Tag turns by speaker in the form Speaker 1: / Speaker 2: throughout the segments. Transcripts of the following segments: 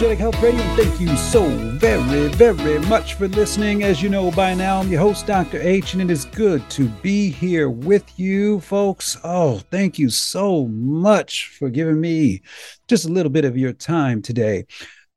Speaker 1: Energetic Health Radio. Thank you so very, very much for listening. As you know by now, I'm your host, Dr. H, and it is good to be here with you, folks. Oh, thank you so much for giving me just a little bit of your time today.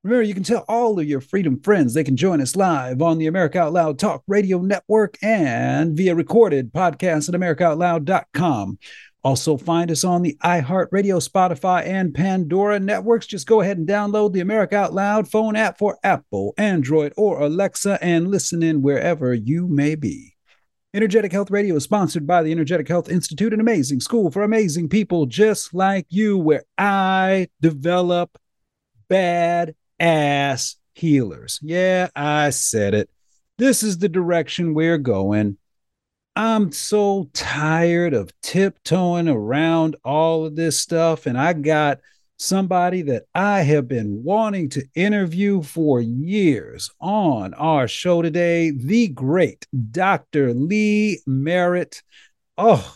Speaker 1: Remember, you can tell all of your freedom friends they can join us live on the America Out Loud Talk Radio Network and via recorded podcast at AmericaOutloud.com. Also, find us on the iHeartRadio, Spotify, and Pandora networks. Just go ahead and download the America Out Loud phone app for Apple, Android, or Alexa and listen in wherever you may be. Energetic Health Radio is sponsored by the Energetic Health Institute, an amazing school for amazing people just like you, where I develop bad ass healers. Yeah, I said it. This is the direction we're going. I'm so tired of tiptoeing around all of this stuff. And I got somebody that I have been wanting to interview for years on our show today, the great Dr. Lee Merritt. Oh,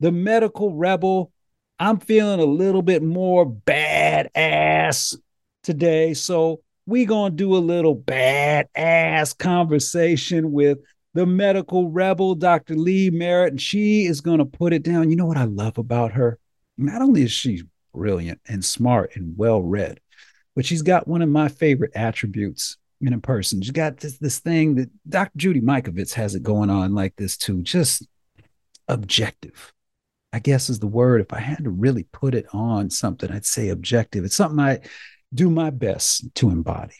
Speaker 1: the medical rebel. I'm feeling a little bit more badass today. So we're going to do a little badass conversation with the medical rebel, Dr. Lee Merritt, and she is going to put it down. You know what I love about her? Not only is she brilliant and smart and well read, but she's got one of my favorite attributes in a person. She's got this, this thing that Dr. Judy Mikovits has it going on like this too, just objective. I guess is the word. If I had to really put it on something, I'd say objective. It's something I do my best to embody.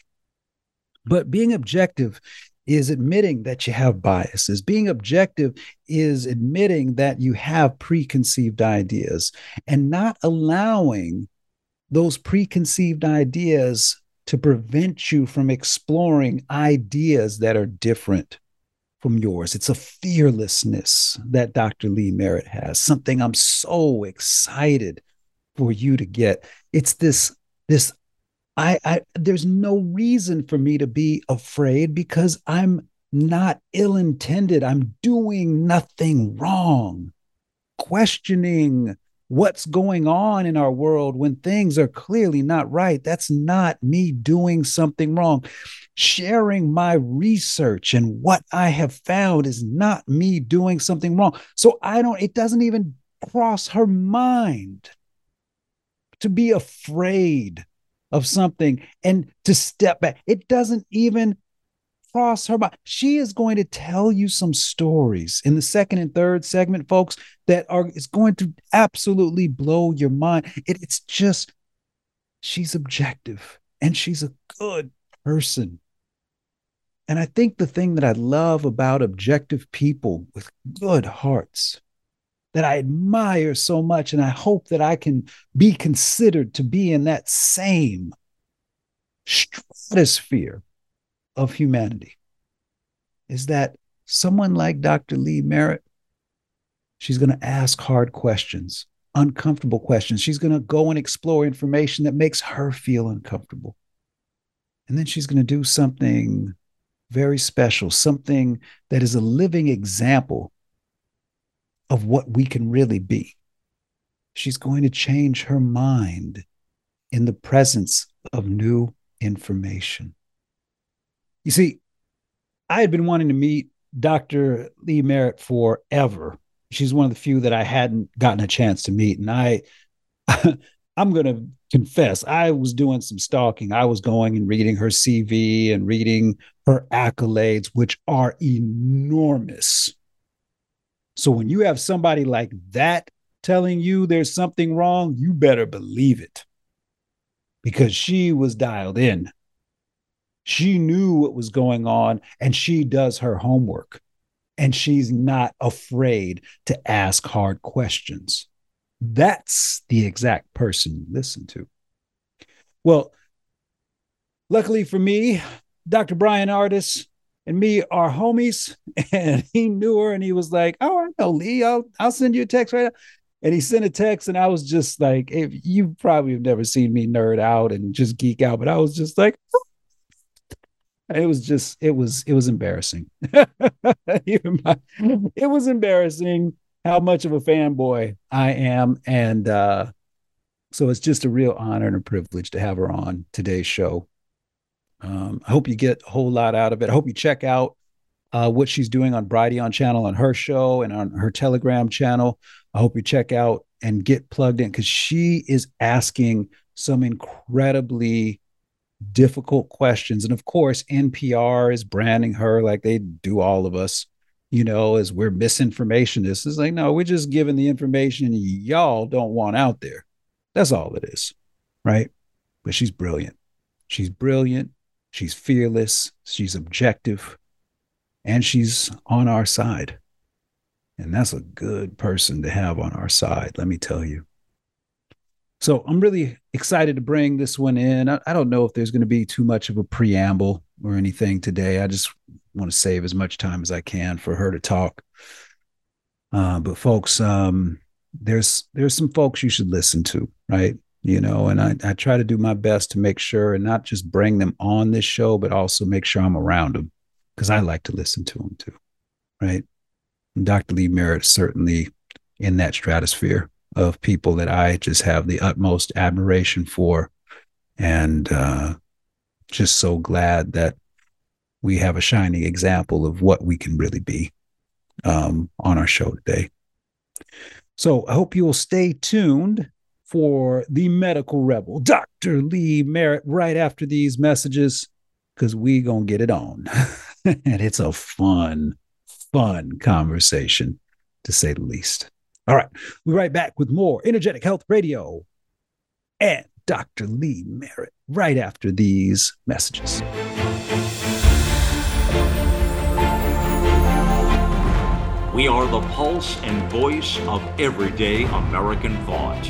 Speaker 1: But being objective is admitting that you have biases. Being objective is admitting that you have preconceived ideas and not allowing those preconceived ideas to prevent you from exploring ideas that are different from yours. It's a fearlessness that Dr. Lee Merritt has, something I'm so excited for you to get. It's this this I, I there's no reason for me to be afraid because I'm not ill intended. I'm doing nothing wrong. Questioning what's going on in our world when things are clearly not right. That's not me doing something wrong. Sharing my research and what I have found is not me doing something wrong. So I don't, it doesn't even cross her mind to be afraid of something and to step back. It doesn't even cross her mind. She is going to tell you some stories in the second and third segment, folks, that are is going to absolutely blow your mind. It, it's just she's objective and she's a good person. And I think the thing that I love about objective people with good hearts that I admire so much. And I hope that I can be considered to be in that same stratosphere of humanity. Is that someone like Dr. Lee Merritt? She's going to ask hard questions, uncomfortable questions. She's going to go and explore information that makes her feel uncomfortable. And then she's going to do something very special, something that is a living example of what we can really be. She's going to change her mind in the presence of new information. You see, I had been wanting to meet Dr. Lee Merritt forever. She's one of the few that I hadn't gotten a chance to meet. And I, I'm going to confess, I was doing some stalking. I was going and reading her CV and reading her accolades, which are enormous. So when you have somebody like that telling you there's something wrong, you better believe it because she was dialed in. She knew what was going on and she does her homework. and she's not afraid to ask hard questions. That's the exact person you listen to. Well, luckily for me, Dr. Brian Ardis and me are homies, and he knew her, and he was like, "Oh, I know Lee. I'll I'll send you a text right now." And he sent a text, and I was just like, if "You probably have never seen me nerd out and just geek out," but I was just like, it was just it was it was embarrassing. it was embarrassing how much of a fanboy I am, and uh, so it's just a real honor and a privilege to have her on today's show. Um, I hope you get a whole lot out of it. I hope you check out uh, what she's doing on Brighteon channel on her show and on her Telegram channel. I hope you check out and get plugged in because she is asking some incredibly difficult questions. And of course, NPR is branding her like they do all of us, you know, as we're misinformation. This is like, no, we're just giving the information y'all don't want out there. That's all it is. Right. But she's brilliant. She's brilliant. She's fearless. She's objective. And she's on our side. And that's a good person to have on our side, let me tell you. So I'm really excited to bring this one in. I, I don't know if there's going to be too much of a preamble or anything today. I just want to save as much time as I can for her to talk. Uh, but folks, um, there's there's some folks you should listen to, right? You know, and I, I try to do my best to make sure and not just bring them on this show, but also make sure I'm around them because I like to listen to them too, right? And Dr. Lee Merritt certainly in that stratosphere of people that I just have the utmost admiration for. And uh, just so glad that we have a shining example of what we can really be um, on our show today. So I hope you will stay tuned for the medical rebel, Dr. Lee Merritt, right after these messages, because we gonna get it on. and it's a fun, fun conversation, to say the least. All right. We'll right back with more Energetic Health Radio and Dr. Lee Merritt right after these messages.
Speaker 2: We are the pulse and voice of everyday American thought.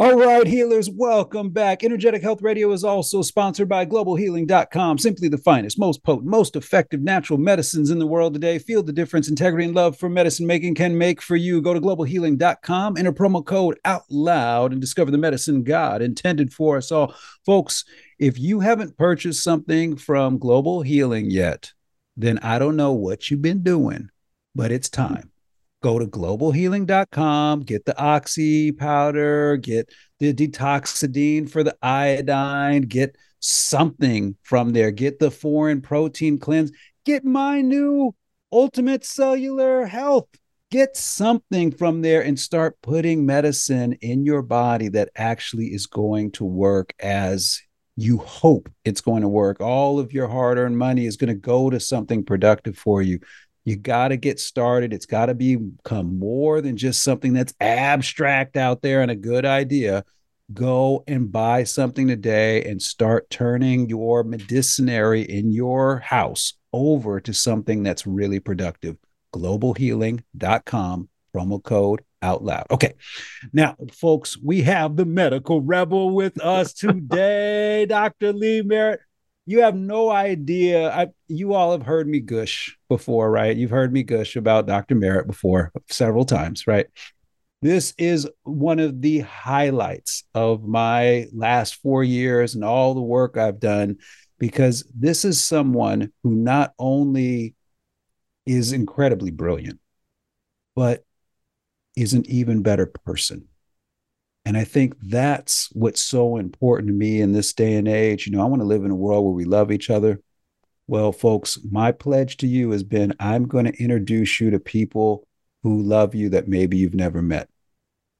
Speaker 1: All right, healers, welcome back. Energetic Health Radio is also sponsored by globalhealing.com. Simply the finest, most potent, most effective natural medicines in the world today. Feel the difference integrity and love for medicine making can make for you. Go to globalhealing.com, enter promo code out loud, and discover the medicine God intended for us all. Folks, if you haven't purchased something from Global Healing yet, then I don't know what you've been doing, but it's time go to globalhealing.com, get the oxy powder, get the Detoxadine for the iodine, get something from there, get the foreign protein cleanse, get my new ultimate cellular health. Get something from there and start putting medicine in your body that actually is going to work as you hope it's going to work. All of your hard earned money is going to go to something productive for you. You got to get started. It's got to become more than just something that's abstract out there and a good idea. Go and buy something today and start turning your medicinary in your house over to something that's really productive. Globalhealing.com, promo code out loud. Okay. Now, folks, we have the medical rebel with us today, Dr. Lee Merritt you have no idea. I, you all have heard me gush before, right? You've heard me gush about Dr. Merritt before several times, right? This is one of the highlights of my last four years and all the work I've done because this is someone who not only is incredibly brilliant, but is an even better person. And I think that's what's so important to me in this day and age. You know, I want to live in a world where we love each other. Well, folks, my pledge to you has been I'm going to introduce you to people who love you that maybe you've never met.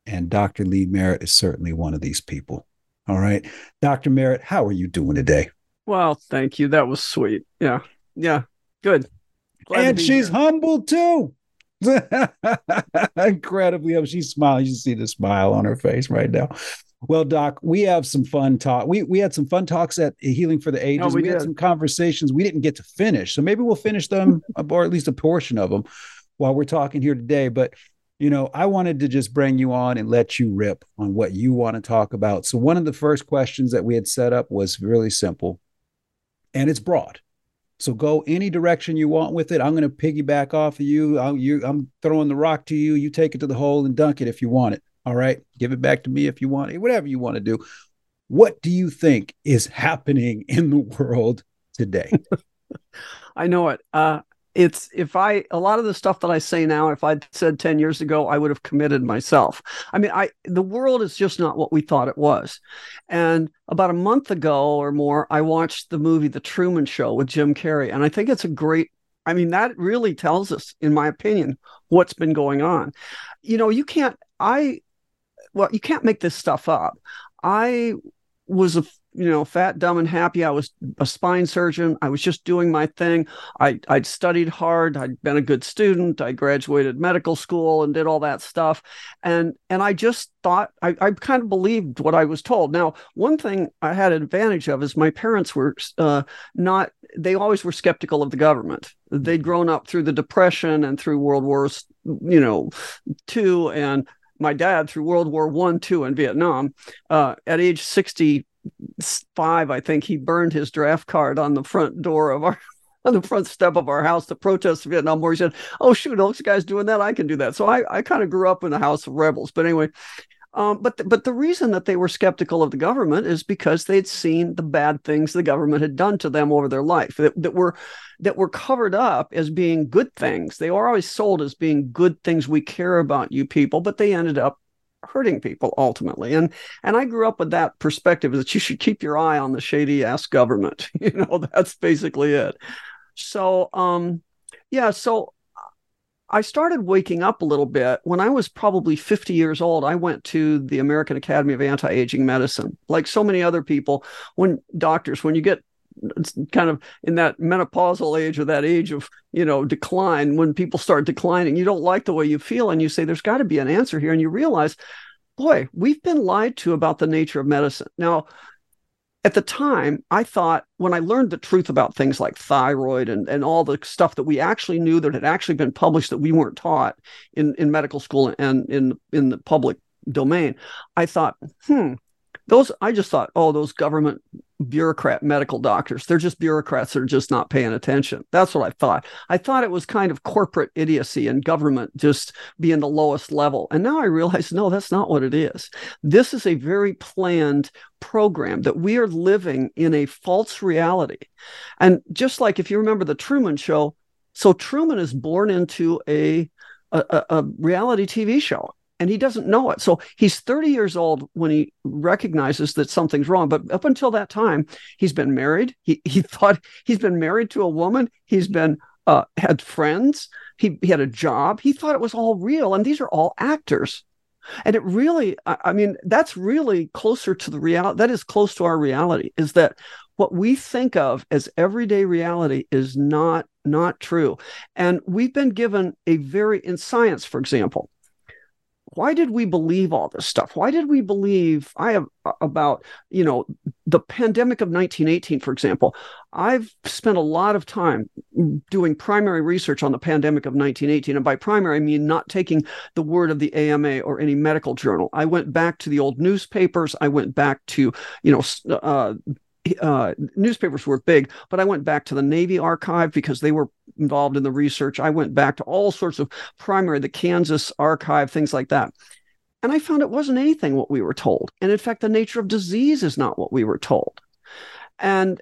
Speaker 1: And Dr. Lee Merritt is certainly one of these people. All right. Dr. Merritt, how are you doing today?
Speaker 3: Well, thank you. That was sweet. Yeah. Yeah. Good.
Speaker 1: Glad and she's here. humble too. Incredibly, oh, she's smiling. You see the smile on her face right now. Well, Doc, we have some fun talk. We we had some fun talks at Healing for the Ages. Oh, we, we had some conversations we didn't get to finish, so maybe we'll finish them, or at least a portion of them, while we're talking here today. But you know, I wanted to just bring you on and let you rip on what you want to talk about. So one of the first questions that we had set up was really simple, and it's broad. So go any direction you want with it. I'm going to piggyback off of you. I'm, you. I'm throwing the rock to you. You take it to the hole and dunk it if you want it. All right. Give it back to me if you want it. Whatever you want to do. What do you think is happening in the world today?
Speaker 3: I know it. Uh, it's if I a lot of the stuff that I say now, if I'd said 10 years ago, I would have committed myself. I mean, I the world is just not what we thought it was. And about a month ago or more, I watched the movie The Truman Show with Jim Carrey. And I think it's a great I mean, that really tells us, in my opinion, what's been going on. You know, you can't I well, you can't make this stuff up. I was a you know, fat, dumb, and happy. I was a spine surgeon. I was just doing my thing. I I'd studied hard. I'd been a good student. I graduated medical school and did all that stuff. And and I just thought I, I kind of believed what I was told. Now, one thing I had an advantage of is my parents were uh, not. They always were skeptical of the government. They'd grown up through the Depression and through World Wars, you know, two and my dad through World War One, two, and Vietnam. Uh, at age sixty five, I think he burned his draft card on the front door of our on the front step of our house to protest the Vietnam War. He said, "Oh shoot, those guys doing that, I can do that." So I, I kind of grew up in a house of rebels. But anyway, um, but the, but the reason that they were skeptical of the government is because they'd seen the bad things the government had done to them over their life that, that were that were covered up as being good things. They were always sold as being good things. We care about you people, but they ended up hurting people ultimately and and i grew up with that perspective that you should keep your eye on the shady ass government you know that's basically it so um yeah so I started waking up a little bit when I was probably 50 years old. I went to the American Academy of Anti Aging Medicine. Like so many other people, when doctors, when you get kind of in that menopausal age or that age of you know decline when people start declining you don't like the way you feel and you say there's got to be an answer here and you realize boy we've been lied to about the nature of medicine. Now at the time i thought when i learned the truth about things like thyroid and, and all the stuff that we actually knew that had actually been published that we weren't taught in, in medical school and in in the public domain, I thought, hmm, those I just thought, oh, those government bureaucrat medical doctors, they're just bureaucrats that are just not paying attention. That's what I thought. I thought it was kind of corporate idiocy and government just being the lowest level. And now I realize, no, that's not what it is. This is a very planned program that we are living in a false reality. And just like if you remember the Truman Show, so Truman is born into a a, a, reality TV show and he doesn't know it. So he's 30 years old when he recognizes that something's wrong. But up until that time, he's been married. He, he thought he's been married to a woman. He's been uh, had friends. He, he had a job. He thought it was all real. And these are all actors. And it really, I mean, that's really closer to the reality. That is close to our reality is that what we think of as everyday reality is not not true. And we've been given a very in science, for example, why did we believe all this stuff? Why did we believe I have about, you know, the pandemic of 1918, for example? I've spent a lot of time doing primary research on the pandemic of 1918. And by primary, I mean not taking the word of the AMA or any medical journal. I went back to the old newspapers. I went back to, you know, uh, uh, newspapers were big, but I went back to the Navy archive because they were involved in the research. I went back to all sorts of primary, the Kansas archive, things like that. And I found it wasn't anything what we were told. And in fact, the nature of disease is not what we were told. And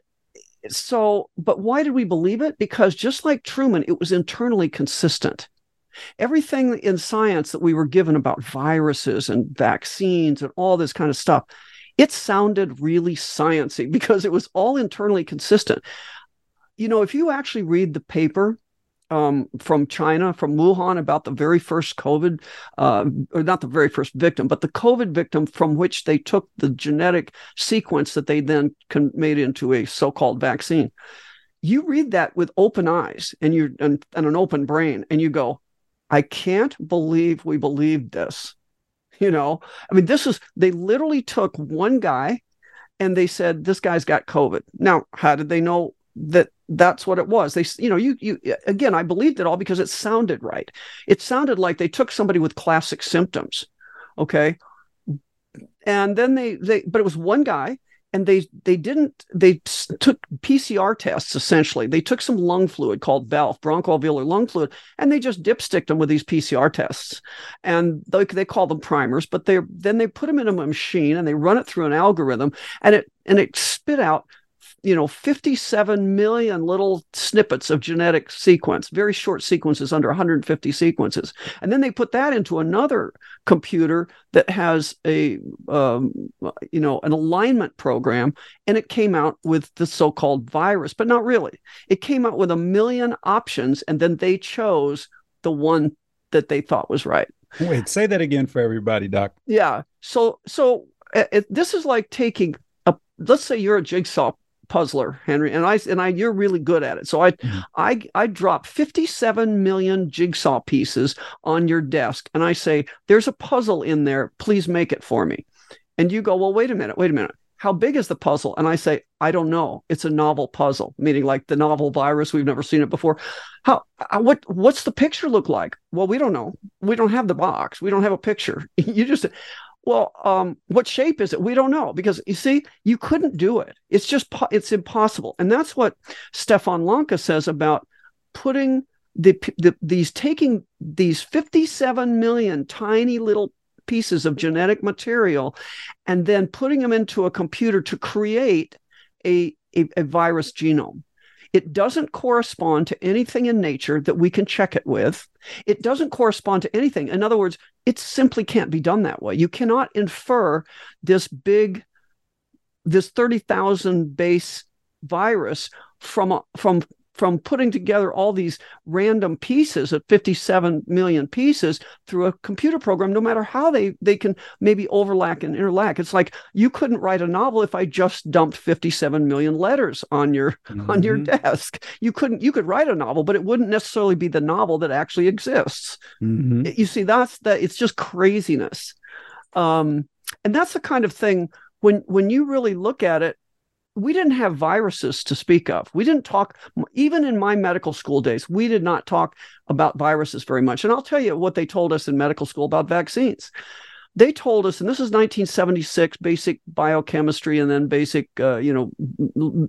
Speaker 3: so, but why did we believe it? Because just like Truman, it was internally consistent. Everything in science that we were given about viruses and vaccines and all this kind of stuff, it sounded really sciency because it was all internally consistent. You know, if you actually read the paper um, from China, from Wuhan, about the very first COVID, uh, or not the very first victim, but the COVID victim from which they took the genetic sequence that they then con- made into a so-called vaccine. You read that with open eyes and you and, and an open brain, and you go, "I can't believe we believed this." You know, I mean, this is, they literally took one guy and they said, this guy's got COVID. Now, how did they know that that's what it was? They, you know, you, you, again, I believed it all because it sounded right. It sounded like they took somebody with classic symptoms. Okay. And then they, they, but it was one guy and they they didn't they took PCR tests essentially. They took some lung fluid called BALF, bronchoalveolar lung fluid, and they just dipsticked them with these PCR tests, and they, they call them primers. But they then they put them in a machine and they run it through an algorithm, and it and it spit out you know 57 million little snippets of genetic sequence very short sequences under 150 sequences. And then they put that into another computer that has a um, you know an alignment program and it came out with the so-called virus but not really. It came out with a million options and then they chose the one that they thought was right.
Speaker 1: Wait say that again for everybody doc.
Speaker 3: Yeah. So so it, this is like taking a let's say you're a jigsaw puzzler, Henry, and I and I you're really good at it. So I mm-hmm. I I drop 57 million jigsaw pieces on your desk and I say, there's a puzzle in there. Please make it for me. And you go, well, wait a minute, wait a minute. How big is the puzzle? And I say, I don't know. It's a novel puzzle, meaning like the novel virus. We've never seen it before. How, uh, what, what's the picture look like? Well, we don't know. We don't have the box. We don't have a picture. you just, well, um, what shape is it? We don't know because you see, you couldn't do it. It's just it's impossible, and that's what Stefan Lanka says about putting the, the these taking these fifty-seven million tiny little pieces of genetic material and then putting them into a computer to create a, a, a virus genome. It doesn't correspond to anything in nature that we can check it with. It doesn't correspond to anything. In other words, it simply can't be done that way. You cannot infer this big, this 30,000 base virus from, a, from from putting together all these random pieces of 57 million pieces through a computer program no matter how they they can maybe overlap and interlac it's like you couldn't write a novel if i just dumped 57 million letters on your mm-hmm. on your mm-hmm. desk you couldn't you could write a novel but it wouldn't necessarily be the novel that actually exists mm-hmm. you see that's that it's just craziness um and that's the kind of thing when when you really look at it we didn't have viruses to speak of. We didn't talk, even in my medical school days, we did not talk about viruses very much. And I'll tell you what they told us in medical school about vaccines. they told us, and this is 1976, basic biochemistry and then basic, uh, you know,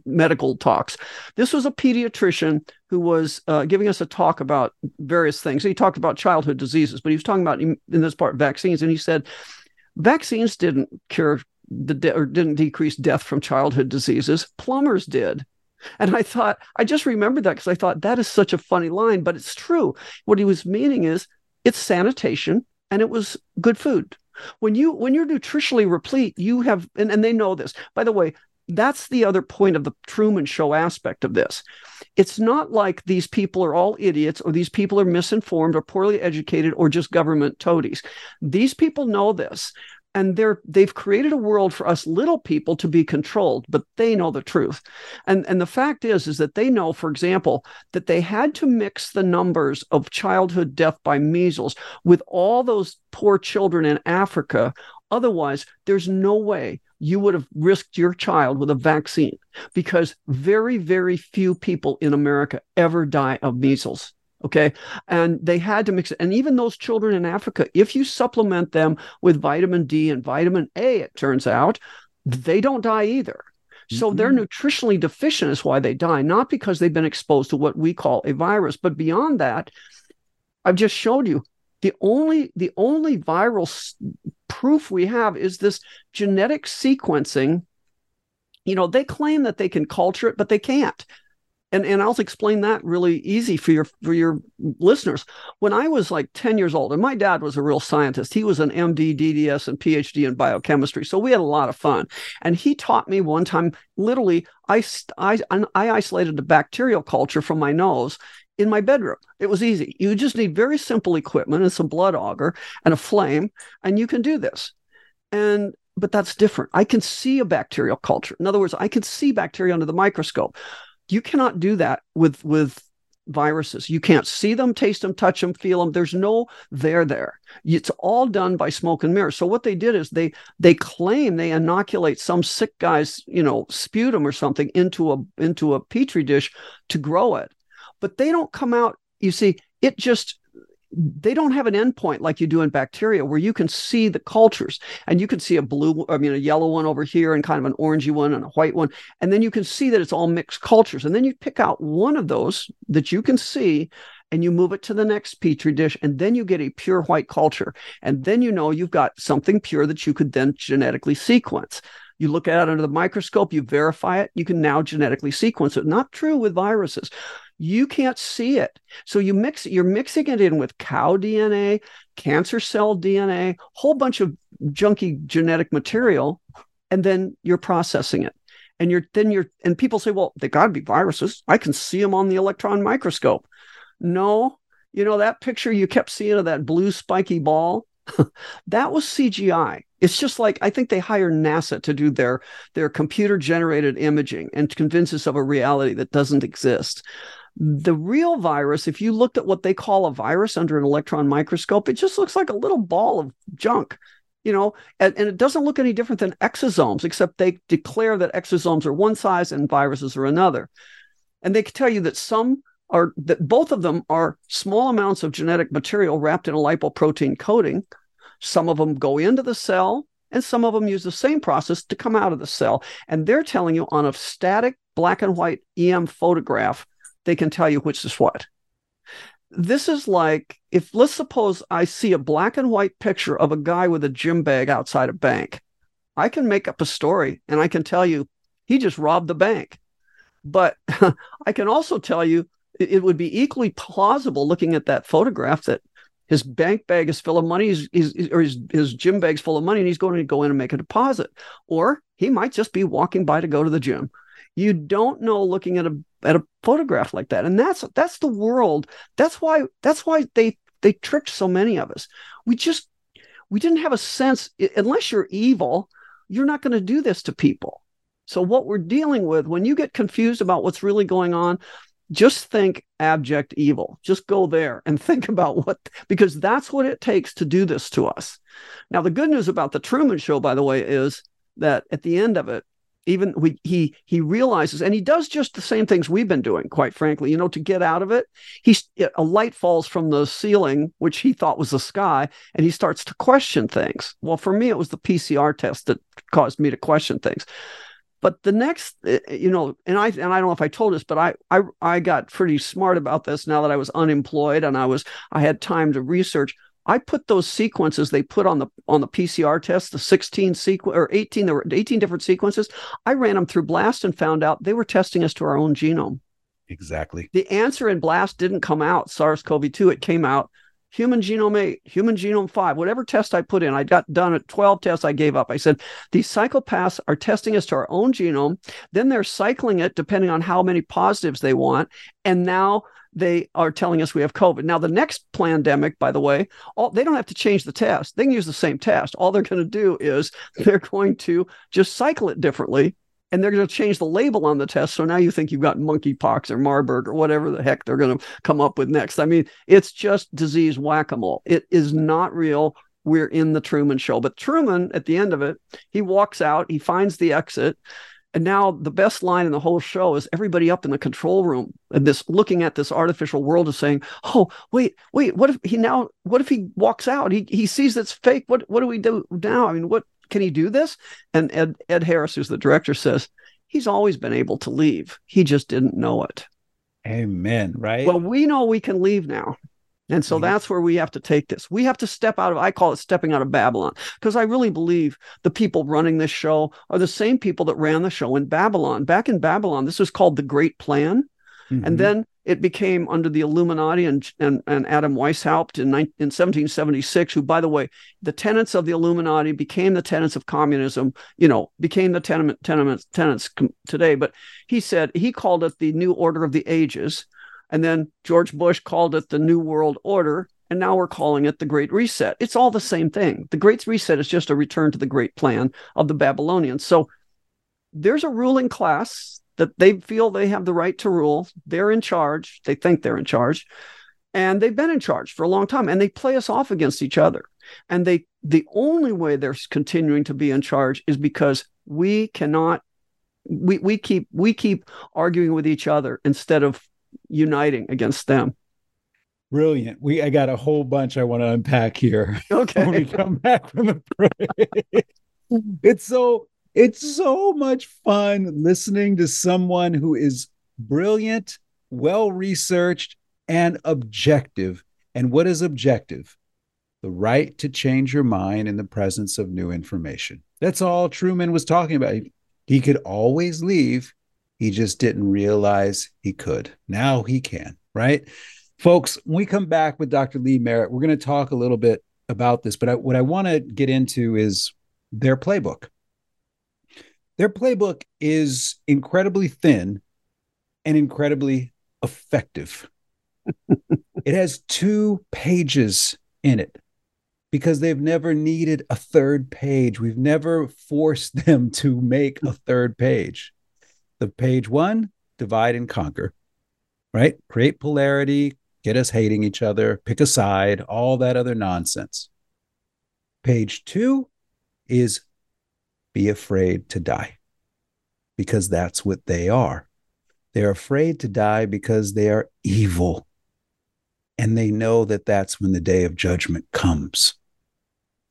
Speaker 3: medical talks. This was a pediatrician who was uh, giving us a talk about various things. He talked about childhood diseases, but he was talking about in this part vaccines, and he said vaccines didn't cure the de- or didn't decrease death from childhood diseases. Plumbers did. And I thought, I just remembered that because I thought that is such a funny line, but it's true. What he was meaning is it's sanitation and it was good food when you when you're nutritionally replete you have and, and they know this by the way that's the other point of the truman show aspect of this it's not like these people are all idiots or these people are misinformed or poorly educated or just government toadies these people know this and they're they've created a world for us little people to be controlled but they know the truth. And and the fact is is that they know for example that they had to mix the numbers of childhood death by measles with all those poor children in africa. Otherwise there's no way you would have risked your child with a vaccine because very very few people in america ever die of measles Okay. And they had to mix it. And even those children in Africa, if you supplement them with vitamin D and vitamin A, it turns out they don't die either. So mm-hmm. they're nutritionally deficient, is why they die, not because they've been exposed to what we call a virus. But beyond that, I've just showed you the only the only viral s- proof we have is this genetic sequencing. You know, they claim that they can culture it, but they can't and and I'll explain that really easy for your for your listeners. When I was like 10 years old, and my dad was a real scientist. He was an MD, DDS, and PhD in biochemistry. So we had a lot of fun. And he taught me one time, literally, I I, I isolated a bacterial culture from my nose in my bedroom. It was easy. You just need very simple equipment and some blood agar and a flame, and you can do this. And but that's different. I can see a bacterial culture. In other words, I can see bacteria under the microscope you cannot do that with with viruses. You can't see them, taste them, touch them, feel them. There's no there there. It's all done by smoke and mirrors. So what they did is they they claim they inoculate some sick guy's, you know, sputum or something into a into a petri dish to grow it. But they don't come out, you see, it just they don't have an endpoint like you do in bacteria where you can see the cultures. And you can see a blue i mean a yellow one over here and kind of an orangey one and a white one. And then you can see that it's all mixed cultures. And then you pick out one of those that you can see and you move it to the next petri dish. And then you get a pure white culture. And then you know you've got something pure that you could then genetically sequence. You look at it under the microscope you verify it you can now genetically sequence it. Not true with viruses you can't see it. So you mix you're mixing it in with cow DNA, cancer cell DNA, whole bunch of junky genetic material, and then you're processing it. And you're then you're and people say, well, they gotta be viruses. I can see them on the electron microscope. No, you know, that picture you kept seeing of that blue spiky ball, that was CGI. It's just like I think they hire NASA to do their their computer generated imaging and convince us of a reality that doesn't exist. The real virus, if you looked at what they call a virus under an electron microscope, it just looks like a little ball of junk, you know, and, and it doesn't look any different than exosomes, except they declare that exosomes are one size and viruses are another. And they can tell you that some are that both of them are small amounts of genetic material wrapped in a lipoprotein coating. Some of them go into the cell, and some of them use the same process to come out of the cell. And they're telling you on a static black and white EM photograph they can tell you which is what. This is like if let's suppose I see a black and white picture of a guy with a gym bag outside a bank. I can make up a story and I can tell you he just robbed the bank. But I can also tell you it would be equally plausible looking at that photograph that his bank bag is full of money, he's, he's, or his, his gym bag's full of money, and he's going to go in and make a deposit. Or he might just be walking by to go to the gym. You don't know looking at a at a photograph like that. And that's that's the world. That's why that's why they they tricked so many of us. We just we didn't have a sense unless you're evil, you're not going to do this to people. So what we're dealing with when you get confused about what's really going on, just think abject evil. Just go there and think about what because that's what it takes to do this to us. Now the good news about the Truman show by the way is that at the end of it even we he he realizes and he does just the same things we've been doing quite frankly you know to get out of it. He's a light falls from the ceiling which he thought was the sky and he starts to question things. Well for me it was the pcr test that caused me to question things. But the next eh, eh, you know and i and i don't know if i told this but I, I i got pretty smart about this now that i was unemployed and i was i had time to research I put those sequences they put on the on the PCR test, the 16 sequence or 18, there were 18 different sequences. I ran them through BLAST and found out they were testing us to our own genome.
Speaker 1: Exactly.
Speaker 3: The answer in BLAST didn't come out SARS-CoV-2. It came out human genome 8, human genome 5, whatever test I put in. I got done at 12 tests. I gave up. I said, these psychopaths are testing us to our own genome. Then they're cycling it depending on how many positives they want. And now they are telling us we have COVID. Now, the next pandemic, by the way, all, they don't have to change the test. They can use the same test. All they're going to do is they're going to just cycle it differently and they're going to change the label on the test. So now you think you've got monkeypox or Marburg or whatever the heck they're going to come up with next. I mean, it's just disease whack a mole. It is not real. We're in the Truman show. But Truman, at the end of it, he walks out, he finds the exit and now the best line in the whole show is everybody up in the control room and this looking at this artificial world is saying, "Oh, wait, wait, what if he now what if he walks out? He he sees it's fake. What what do we do now? I mean, what can he do this?" And Ed Ed Harris who's the director says, "He's always been able to leave. He just didn't know it."
Speaker 1: Amen, right?
Speaker 3: Well, we know we can leave now. And so that's where we have to take this. We have to step out of, I call it stepping out of Babylon, because I really believe the people running this show are the same people that ran the show in Babylon. Back in Babylon, this was called the Great Plan. Mm-hmm. And then it became under the Illuminati and, and, and Adam Weishaupt in, in 1776, who, by the way, the tenets of the Illuminati became the tenets of communism, you know, became the tenement, tenements, tenets today. But he said, he called it the New Order of the Ages and then George Bush called it the New World Order. And now we're calling it the Great Reset. It's all the same thing. The Great Reset is just a return to the great plan of the Babylonians. So there's a ruling class that they feel they have the right to rule. They're in charge. They think they're in charge. And they've been in charge for a long time. And they play us off against each other. And they the only way they're continuing to be in charge is because we cannot we we keep we keep arguing with each other instead of uniting against them.
Speaker 1: Brilliant. We I got a whole bunch I want to unpack here.
Speaker 3: Okay.
Speaker 1: when we come back from the break. it's so it's so much fun listening to someone who is brilliant, well researched, and objective. And what is objective? The right to change your mind in the presence of new information. That's all Truman was talking about. He could always leave he just didn't realize he could. Now he can, right? Folks, when we come back with Dr. Lee Merritt, we're going to talk a little bit about this, but I, what I want to get into is their playbook. Their playbook is incredibly thin and incredibly effective. it has two pages in it because they've never needed a third page. We've never forced them to make a third page the page one, divide and conquer, right? Create polarity, get us hating each other, pick a side, all that other nonsense. Page two is be afraid to die because that's what they are. They're afraid to die because they are evil. And they know that that's when the day of judgment comes.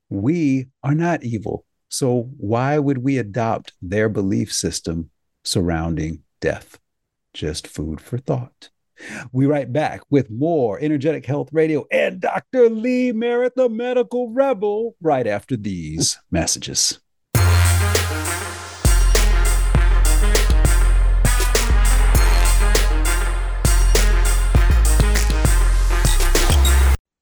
Speaker 1: We are not evil. So why would we adopt their belief system surrounding death. Just food for thought. We write back with more Energetic Health Radio and Dr. Lee Merritt, the medical rebel, right after these messages.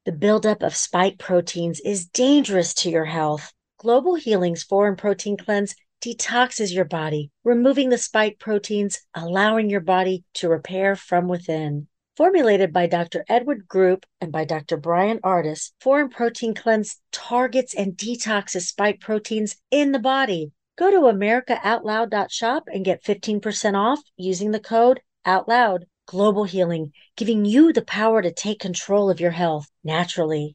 Speaker 4: The buildup of spike proteins is dangerous to your health. Global Healing's Foreign Protein Cleanse detoxes your body, removing the spike proteins, allowing your body to repair from within. Formulated by Dr. Edward Group and by Dr. Brian Ardis, Foreign Protein Cleanse targets and detoxes spike proteins in the body. Go to americaoutloud.shop and get 15% off using the code OUTLOUD. Global Healing, giving you the power to take control of your health naturally.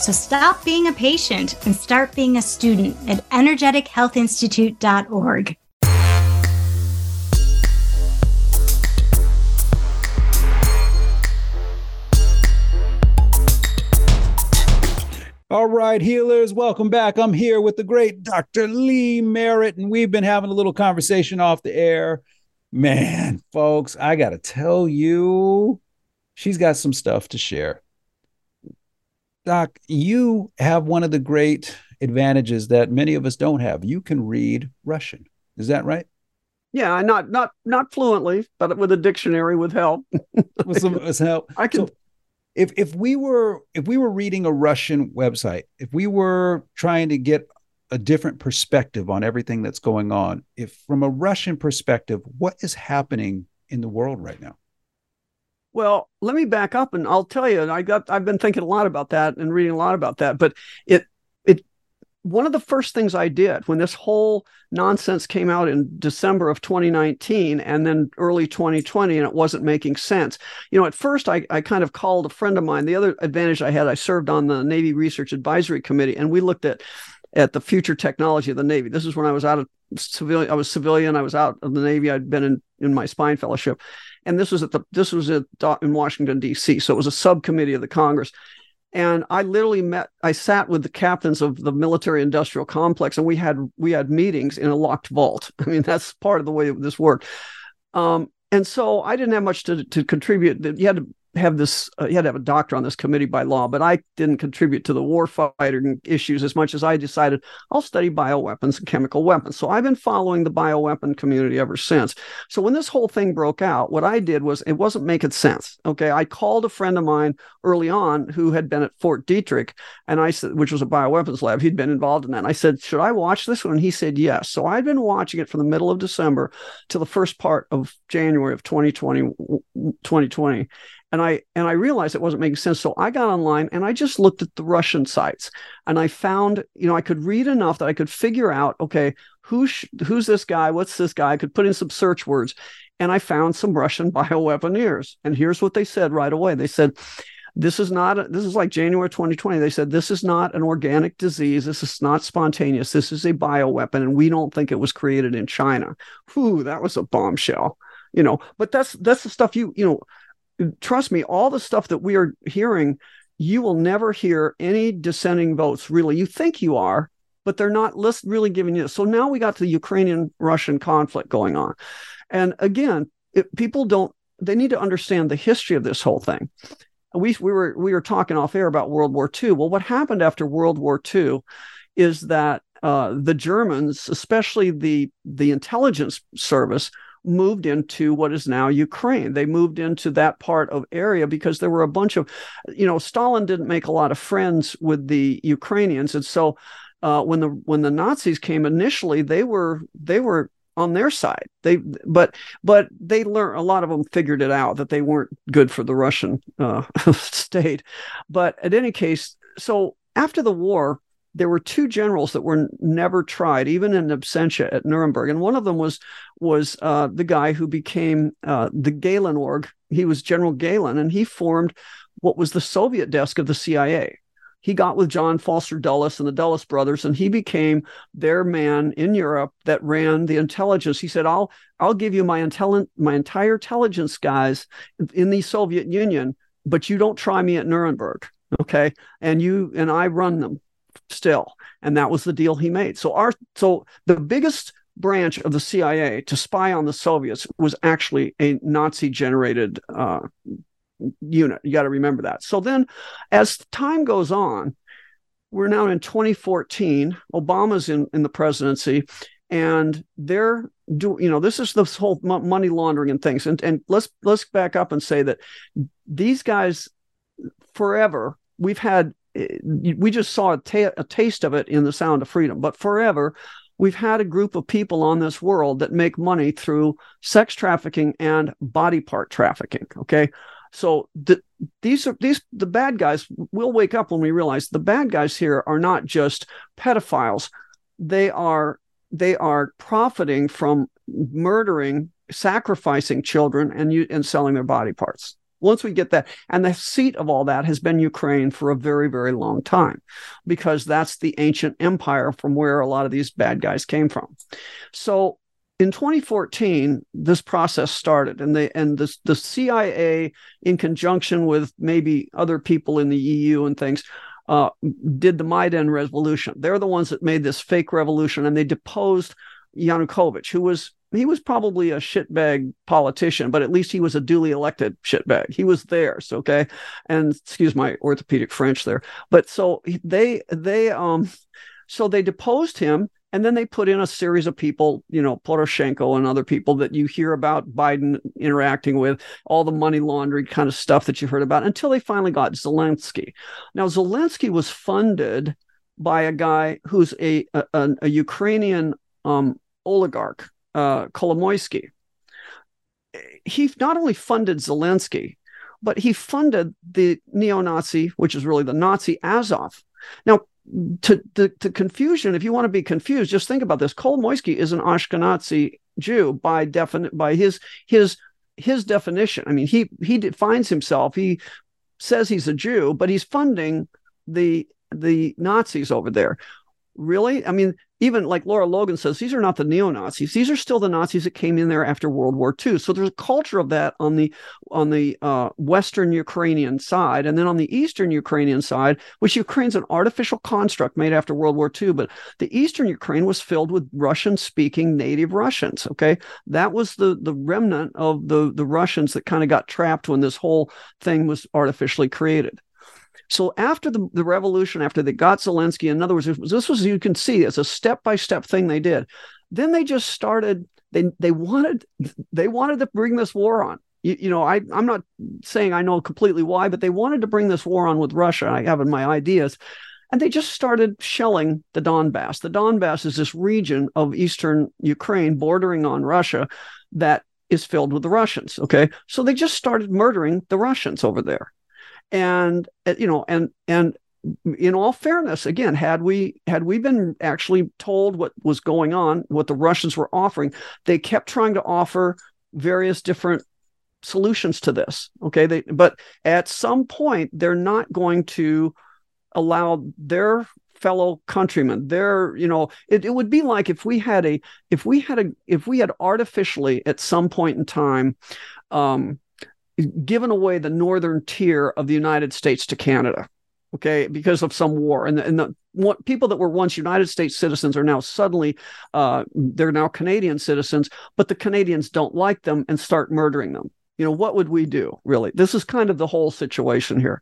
Speaker 5: So stop being a patient and start being a student at energetichealthinstitute.org.
Speaker 1: All right, healers, welcome back. I'm here with the great Dr. Lee Merritt, and we've been having a little conversation off the air. Man, folks, I got to tell you, she's got some stuff to share. Doc, you have one of the great advantages that many of us don't have. You can read Russian. Is that right?
Speaker 3: Yeah, not not not fluently, but with a dictionary with help.
Speaker 1: with some with help.
Speaker 3: I can.
Speaker 1: So if if we were if we were reading a Russian website, if we were trying to get a different perspective on everything that's going on, if from a Russian perspective, what is happening in the world right now?
Speaker 3: Well, let me back up and I'll tell you, I got I've been thinking a lot about that and reading a lot about that. But it it one of the first things I did when this whole nonsense came out in December of 2019 and then early 2020 and it wasn't making sense. You know, at first I, I kind of called a friend of mine. The other advantage I had, I served on the Navy Research Advisory Committee and we looked at at the future technology of the Navy. This is when I was out of civilian, I was civilian, I was out of the Navy, I'd been in, in my spine fellowship and this was at the this was at in Washington D.C. So it was a subcommittee of the Congress, and I literally met. I sat with the captains of the military industrial complex, and we had we had meetings in a locked vault. I mean, that's part of the way this worked. Um, and so I didn't have much to to contribute. You had to have this uh, you had to have a doctor on this committee by law but i didn't contribute to the warfighting issues as much as i decided i'll study bioweapons and chemical weapons. So i've been following the bioweapon community ever since. So when this whole thing broke out what i did was it wasn't making sense okay? I called a friend of mine early on who had been at fort detrick and i said which was a bioweapons lab he'd been involved in that and i said should i watch this one? And he said yes. So i'd been watching it from the middle of december to the first part of january of 2020 2020 and I and I realized it wasn't making sense. So I got online and I just looked at the Russian sites, and I found you know I could read enough that I could figure out okay who's who's this guy, what's this guy. I could put in some search words, and I found some Russian bioweaponeers. And here's what they said right away. They said. This is not, a, this is like January 2020. They said, this is not an organic disease. This is not spontaneous. This is a bioweapon, and we don't think it was created in China. Whew, that was a bombshell you know but that's that's the stuff you you know trust me, all the stuff that we are hearing, you will never hear any dissenting votes. Really, you think you are, but they're not list really giving you. So now we got the Ukrainian Russian conflict going on, and again, it, people don't. They need to understand the history of this whole thing. We we were we were talking off air about World War II. Well, what happened after World War II is that uh, the Germans, especially the the intelligence service, moved into what is now Ukraine. They moved into that part of area because there were a bunch of, you know, Stalin didn't make a lot of friends with the Ukrainians, and so uh, when the when the Nazis came initially, they were they were on their side. They but but they learned a lot of them figured it out that they weren't good for the Russian uh, state. But at any case, so after the war, there were two generals that were never tried, even in absentia at Nuremberg, and one of them was was uh, the guy who became uh, the Gehlen org. He was General Gehlen, and he formed what was the Soviet desk of the CIA. He got with John Foster Dulles and the Dulles brothers, and he became their man in Europe that ran the intelligence. He said, "I'll I'll give you my intelli- my entire intelligence guys in the Soviet Union, but you don't try me at Nuremberg." Okay, and you and I run them still, and that was the deal he made. So our so the biggest branch of the CIA to spy on the Soviets was actually a Nazi generated uh, unit. You got to remember that. So then, as time goes on, we're now in 2014. Obama's in, in the presidency, and they're do you know this is this whole money laundering and things. And and let's let's back up and say that these guys forever we've had we just saw a, ta- a taste of it in the Sound of Freedom, but forever we've had a group of people on this world that make money through sex trafficking and body part trafficking. Okay. So the, these are these the bad guys will wake up when we realize the bad guys here are not just pedophiles. They are they are profiting from murdering, sacrificing children and you and selling their body parts. Once we get that, and the seat of all that has been Ukraine for a very, very long time, because that's the ancient empire from where a lot of these bad guys came from. So in 2014, this process started, and they and the the CIA, in conjunction with maybe other people in the EU and things, uh, did the Maidan revolution. They're the ones that made this fake revolution, and they deposed Yanukovych, who was he was probably a shitbag politician, but at least he was a duly elected shitbag. He was theirs, okay. And excuse my orthopedic French there, but so they they um so they deposed him and then they put in a series of people, you know, Poroshenko and other people that you hear about Biden interacting with, all the money laundering kind of stuff that you heard about until they finally got Zelensky. Now, Zelensky was funded by a guy who's a, a, a Ukrainian um, oligarch, uh, Kolomoisky. He not only funded Zelensky, but he funded the neo Nazi, which is really the Nazi Azov. Now, to, to, to confusion, if you want to be confused, just think about this. Kolomoisky is an Ashkenazi Jew by definite by his his his definition. I mean, he he defines himself. He says he's a Jew, but he's funding the the Nazis over there. Really? I mean, even like Lara Logan says, these are not the neo Nazis. These are still the Nazis that came in there after World War II. So there's a culture of that on the on the uh, Western Ukrainian side, and then on the Eastern Ukrainian side, which Ukraine's an artificial construct made after World War II. But the Eastern Ukraine was filled with Russian-speaking native Russians. Okay, that was the the remnant of the the Russians that kind of got trapped when this whole thing was artificially created. So after the, the revolution, after they got Zelensky, in other words, this was you can see it's a step by step thing they did. Then they just started. They they wanted they wanted to bring this war on. You, you know, I I'm not saying I know completely why, but they wanted to bring this war on with Russia. I have my ideas. And they just started shelling the Donbass. The Donbass is this region of eastern Ukraine bordering on Russia that is filled with the Russians. Okay. So they just started murdering the Russians over there and uh, you know and and in all fairness again had we had we been actually told what was going on what the russians were offering they kept trying to offer various different solutions to this okay? They but at some point they're not going to allow their fellow countrymen their you know it, it would be like if we had a if we had a if we had artificially at some point in time um given away the northern tier of the United States to Canada, okay, because of some war. And the, and the what, people that were once United States citizens are now suddenly uh, they're now Canadian citizens, but the Canadians don't like them and start murdering them. You know what would we do? Really, this is kind of the whole situation here,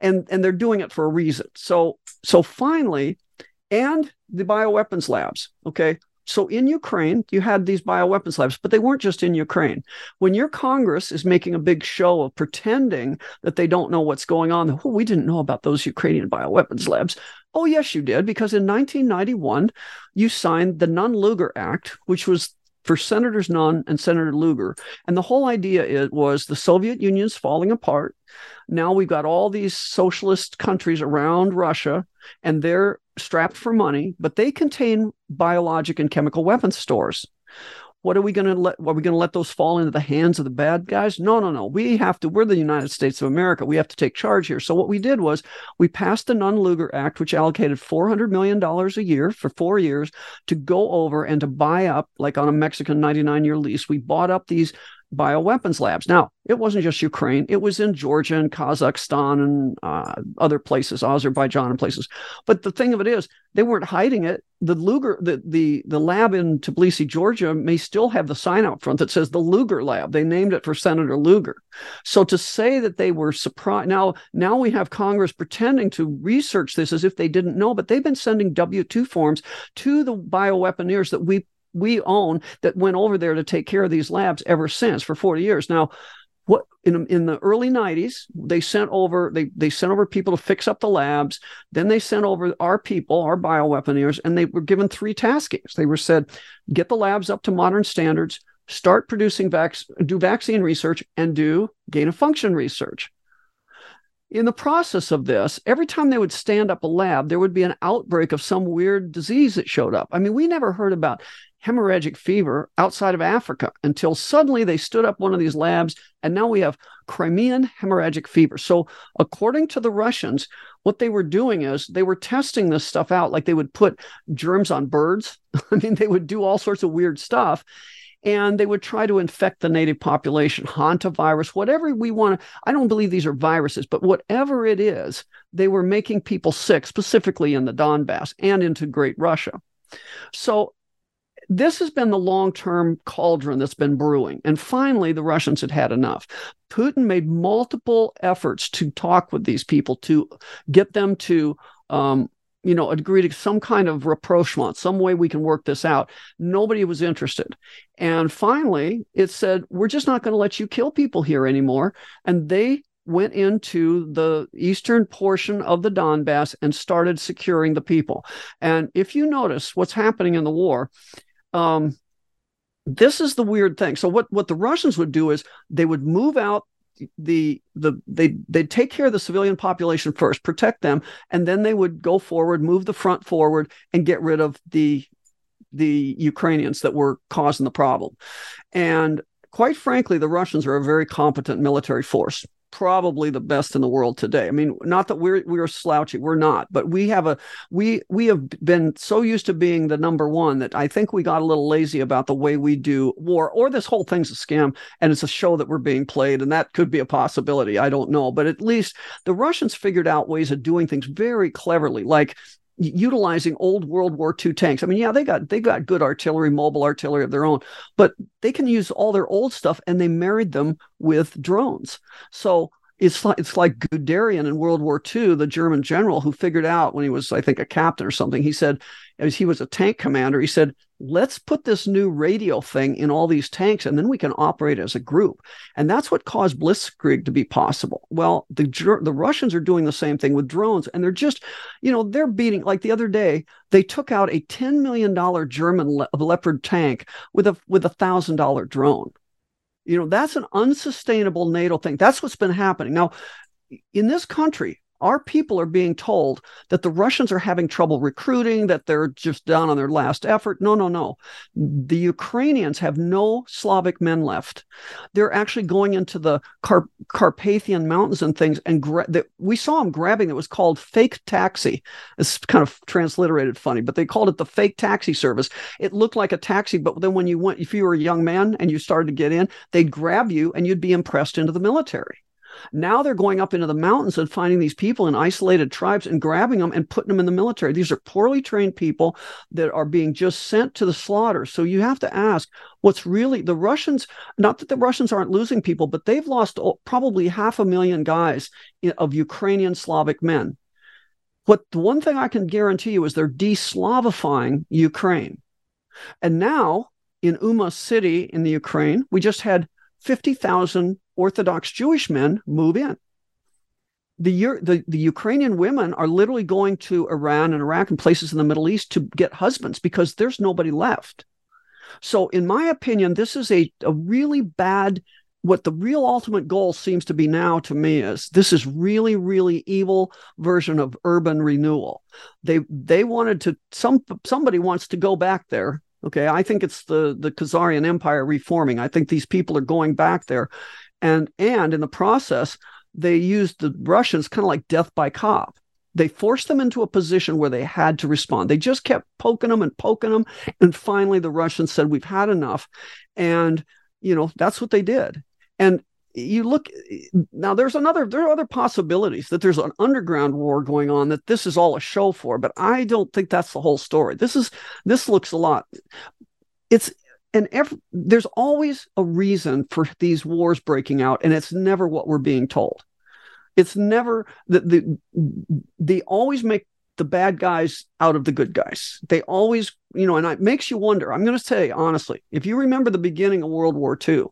Speaker 3: and and they're doing it for a reason. So so finally, and the bioweapons labs. Okay, so in Ukraine, you had these bioweapons labs, but they weren't just in Ukraine. When your Congress is making a big show of pretending that they don't know what's going on, oh, we didn't know about those Ukrainian bioweapons labs. Oh, yes, you did, because in 1991, you signed the Nunn Lugar Act, which was for Senators Nunn and Senator Lugar. And the whole idea it was the Soviet Union's falling apart. Now we've got all these socialist countries around Russia, and they're strapped for money, but they contain biologic and chemical weapons stores. What are we going to let? Are we going to let those fall into the hands of the bad guys? No, no, no. We have to. We're the United States of America. We have to take charge here. So what we did was we passed the Nunn-Lugar Act, which allocated four hundred million dollars a year for four years to go over and to buy up, like on a Mexican ninety-nine year lease. We bought up these bioweapons labs. Now, it wasn't just Ukraine, it was in Georgia and Kazakhstan and uh, other places, Azerbaijan and places. But the thing of it is, they weren't hiding it. The Lugar, the, the, the lab in Tbilisi, Georgia, may still have the sign out front that says the Lugar Lab. They named it for Senator Lugar. So to say that they were surprised, now, now we have Congress pretending to research this as if they didn't know, but they've been sending W 2 forms to the bioweaponeers that we we own that went over there to take care of these labs ever since for 40 years. Now, what in in the early 90s they sent over they they sent over people to fix up the labs. Then they sent over our people our bioweaponeers and they were given three taskings. They were said get the labs up to modern standards start producing vac- do vaccine research and do gain of function research in the process of this, every time they would stand up a lab, there would be an outbreak of some weird disease that showed up. I mean, we never heard about hemorrhagic fever outside of Africa until suddenly they stood up one of these labs, and now we have Crimean hemorrhagic fever. So, according to the Russians, what they were doing is they were testing this stuff out, like they would put germs on birds. I mean, they would do all sorts of weird stuff and they would try to infect the native population, hantavirus, whatever we want to. I don't believe these are viruses, but whatever it is, they were making people sick, specifically in the Donbass and into Great Russia. So this has been the long term cauldron that's been brewing. And finally, the Russians had had enough. Putin made multiple efforts to talk with these people to get them to um, you know, agree to some kind of rapprochement, some way we can work this out. Nobody was interested. And finally, it said, we're just not going to let you kill people here anymore. And they went into the eastern portion of the Donbass and started securing the people. And if you notice what's happening in the war, um, this is the weird thing. So what what the Russians would do is they would move out the the they they'd take care of the civilian population first, protect them, and then they would go forward, move the front forward, and get rid of the the Ukrainians that were causing the problem. And quite frankly, the Russians are a very competent military force probably the best in the world today. I mean, not that we're we're slouchy, we're not, but we have a we we have been so used to being the number one that I think we got a little lazy about the way we do war. Or this whole thing's a scam and it's a show that we're being played, and that could be a possibility. I don't know, but at least the Russians figured out ways of doing things very cleverly, like utilizing old World War II tanks. I mean, yeah, they got they got good artillery, mobile artillery of their own, but they can use all their old stuff and they married them with drones. So it's like it's like Guderian in World War II, the German general who figured out when he was, I think, a captain or something. He said, as he was a tank commander, he said, "Let's put this new radio thing in all these tanks, and then we can operate as a group." And that's what caused Blitzkrieg to be possible. Well, the the Russians are doing the same thing with drones, and they're just, you know, they're beating. Like the other day, they took out a ten million dollar German Le- Leopard tank with a with a thousand dollar drone. You know, that's an unsustainable NATO thing. That's what's been happening. Now, in this country, our people are being told that the Russians are having trouble recruiting, that they're just down on their last effort. No, no, no. The Ukrainians have no Slavic men left. They're actually going into the Car- Carpathian Mountains and things, and gra- that we saw them grabbing. It was called fake taxi. It's kind of transliterated funny, but they called it the fake taxi service. It looked like a taxi, but then when you went, if you were a young man and you started to get in, they'd grab you and you'd be impressed into the military. Now they're going up into the mountains and finding these people in isolated tribes and grabbing them and putting them in the military. These are poorly trained people that are being just sent to the slaughter. So you have to ask what's really the Russians, not that the Russians aren't losing people, but they've lost probably half a million guys of Ukrainian Slavic men. What the one thing I can guarantee you is they're de-Slavifying Ukraine. And now in Uman city in the Ukraine, we just had 50,000 Orthodox Jewish men move in. The, the, the Ukrainian women are literally going to Iran and Iraq and places in the Middle East to get husbands because there's nobody left. So, in my opinion, this is a, a really bad. What the real ultimate goal seems to be now to me is this is really, really evil version of urban renewal. They they wanted to some somebody wants to go back there Okay, I think it's the the Khazarian Empire reforming. I think these people are going back there, and and in the process, they used the Russians kind of like death by cop. They forced them into a position where they had to respond. They just kept poking them and poking them, and finally the Russians said, "We've had enough," and you know, that's what they did. And you look now there's another there are other possibilities that there's an underground war going on that this is all a show for but i don't think that's the whole story this is this looks a lot it's and every, there's always a reason for these wars breaking out and it's never what we're being told it's never the, the they always make the bad guys out of the good guys they always you know and it makes you wonder i'm going to say honestly if you remember the beginning of world war ii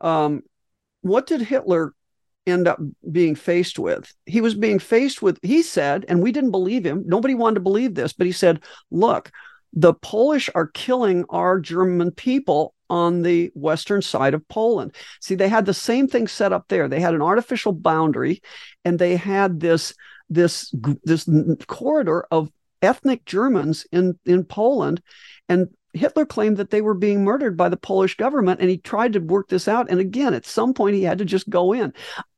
Speaker 3: um, what did Hitler end up being faced with? He was being faced with, he said, and we didn't believe him. Nobody wanted to believe this, but he said, look, the Polish are killing our German people on the western side of Poland. See, they had the same thing set up there. They had an artificial boundary and they had this this this corridor of ethnic Germans in in Poland and Hitler claimed that they were being murdered by the Polish government, and he tried to work this out. And again, at some point, he had to just go in.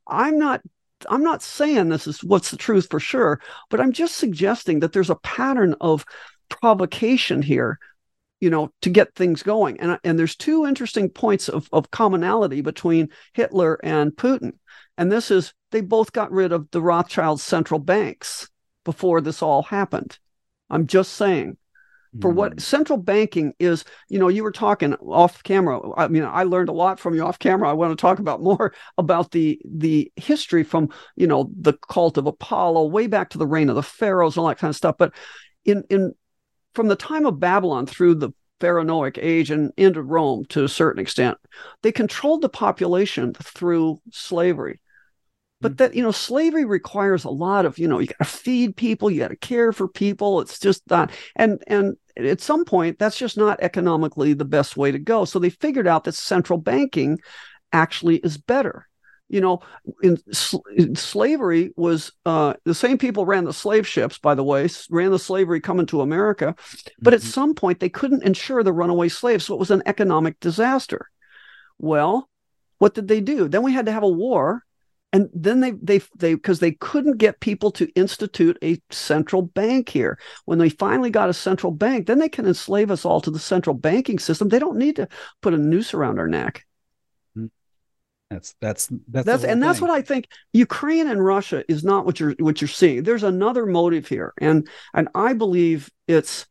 Speaker 3: I'm not. I'm not saying this is what's the truth for sure, but I'm just suggesting that there's a pattern of provocation here you know to get things going. And and there's two interesting points of, of commonality between hitler and putin. And this is they both got rid of the rothschild central banks before this all happened. I'm just saying. For what mm. central banking is you know you were talking off camera. I mean i learned a lot from you off camera. I want to talk about more about the the history from you know the cult of apollo way back to the reign of the pharaohs and all that kind of stuff. But in in from the time of babylon through the pharaohaic age and into rome to a certain extent they controlled the population through slavery. But hmm. that you know slavery requires a lot of you know you got to feed people you got to care for people. It's just not and and at some point that's just not economically the best way to go. So they figured out that central banking actually is better you know in, in slavery was uh, the same people ran the slave ships by the way ran the slavery coming to america but mm-hmm. at some point they couldn't insure the runaway slaves so it was an economic disaster well what did they do then we had to have a war and then they they they because they couldn't get people to institute a central bank here when they finally got a central bank then they can enslave us all to the central banking system they don't need to put a noose around our neck.
Speaker 1: That's that's that's,
Speaker 3: that's and thing. that's what i think ukraine and russia is not what you're what you're seeing there's another motive here and and i believe it's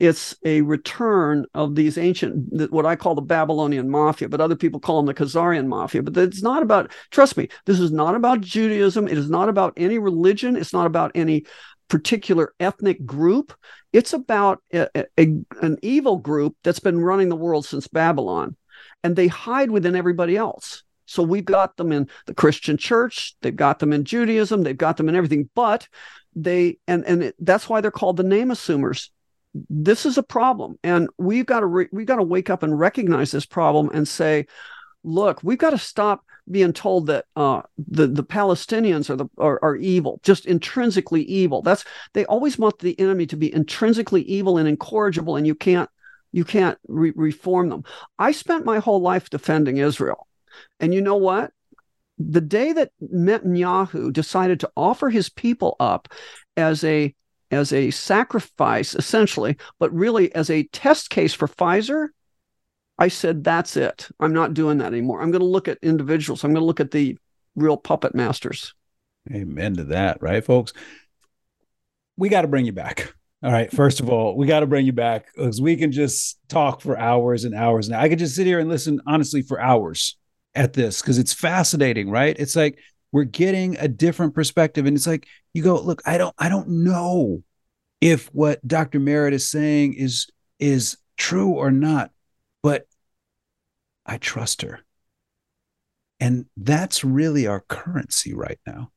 Speaker 3: it's a return of these ancient, what I call the Babylonian mafia, but other people call them the Khazarian mafia. But it's not about, trust me, this is not about Judaism. It is not about any religion. It's not about any particular ethnic group. It's about a, a, an evil group that's been running the world since Babylon, and they hide within everybody else. So we've got them in the Christian church, they've got them in Judaism, they've got them in everything, but they and and it, that's why they're called the name assumers this is a problem and we've got to re- we've got to wake up and recognize this problem and say look we've got to stop being told that uh, the the Palestinians are the are, are, evil, just intrinsically evil. That's they always want the enemy to be intrinsically evil and incorrigible, and you can't you can't re- reform them. I spent my whole life defending Israel, and you know what? The day that Netanyahu decided to offer his people up as a as a sacrifice, essentially, but really as a test case for Pfizer, I said, that's it. I'm not doing that anymore. I'm going to look at individuals. I'm going to look at the real puppet masters.
Speaker 1: Amen to that, right, folks? We got to bring you back. All right. First of all, we got to bring you back because we can just talk for hours and hours. Now, I could just sit here and listen, honestly, for hours at this because it's fascinating, right? It's like we're getting a different perspective and it's like you go look i don't i don't know if what dr merritt is saying is is true or not but i trust her and that's really our currency right now